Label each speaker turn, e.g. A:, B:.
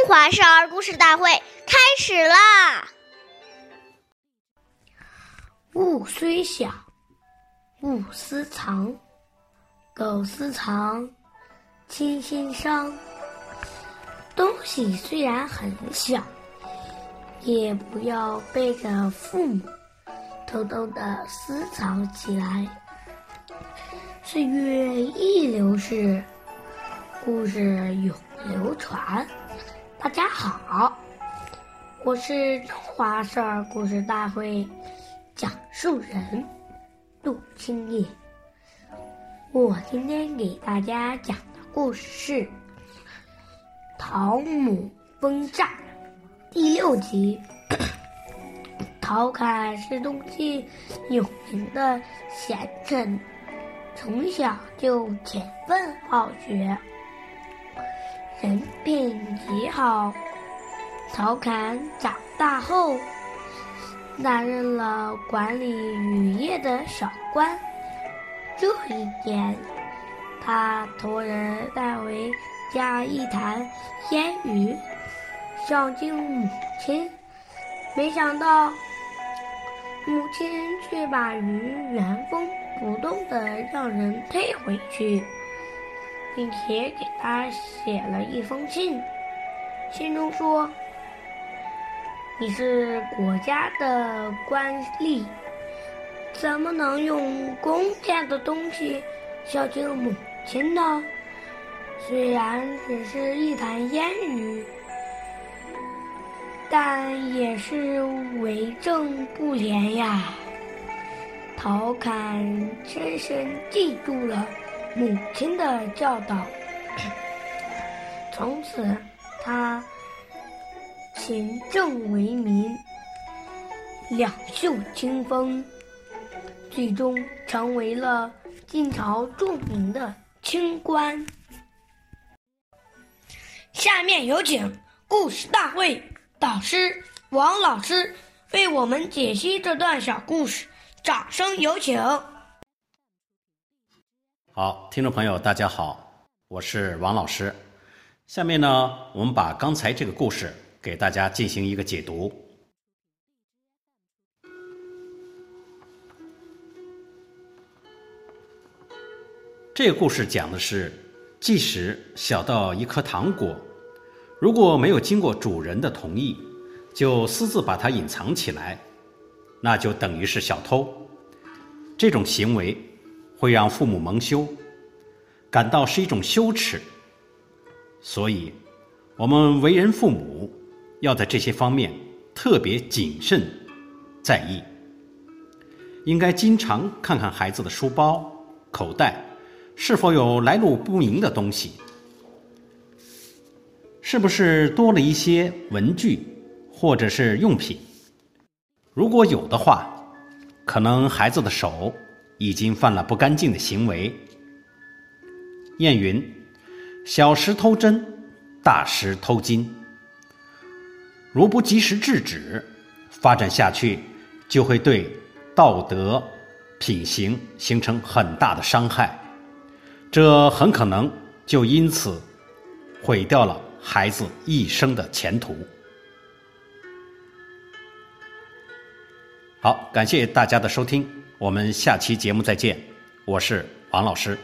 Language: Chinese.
A: 中华少儿故事大会开始啦！
B: 物虽小，勿私藏；苟私藏，亲心伤。东西虽然很小，也不要背着父母偷偷的私藏起来。岁月易流逝，故事永流传。大家好，我是中华少儿故事大会讲述人陆青叶。我今天给大家讲的故事是《陶母崩炸》第六集。陶侃是东晋有名的贤臣，从小就勤奋好学。人品极好。曹侃长大后，担任了管理渔业的小官。这一天，他托人带回家一坛鲜鱼，孝敬母亲。没想到，母亲却把鱼原封不动的让人退回去。并且给他写了一封信，信中说：“你是国家的官吏，怎么能用公家的东西孝敬母亲呢？虽然只是一坛烟雨，但也是为政不廉呀。”陶侃深深记住了。母亲的教导，从此他勤政为民，两袖清风，最终成为了晋朝著名的清官。下面有请故事大会导师王老师为我们解析这段小故事，掌声有请。
C: 好，听众朋友，大家好，我是王老师。下面呢，我们把刚才这个故事给大家进行一个解读。这个故事讲的是，即使小到一颗糖果，如果没有经过主人的同意，就私自把它隐藏起来，那就等于是小偷。这种行为。会让父母蒙羞，感到是一种羞耻。所以，我们为人父母，要在这些方面特别谨慎在意。应该经常看看孩子的书包、口袋是否有来路不明的东西，是不是多了一些文具或者是用品。如果有的话，可能孩子的手。已经犯了不干净的行为。谚云：“小时偷针，大时偷金。”如不及时制止，发展下去就会对道德品行形成很大的伤害，这很可能就因此毁掉了孩子一生的前途。好，感谢大家的收听。我们下期节目再见，我是王老师。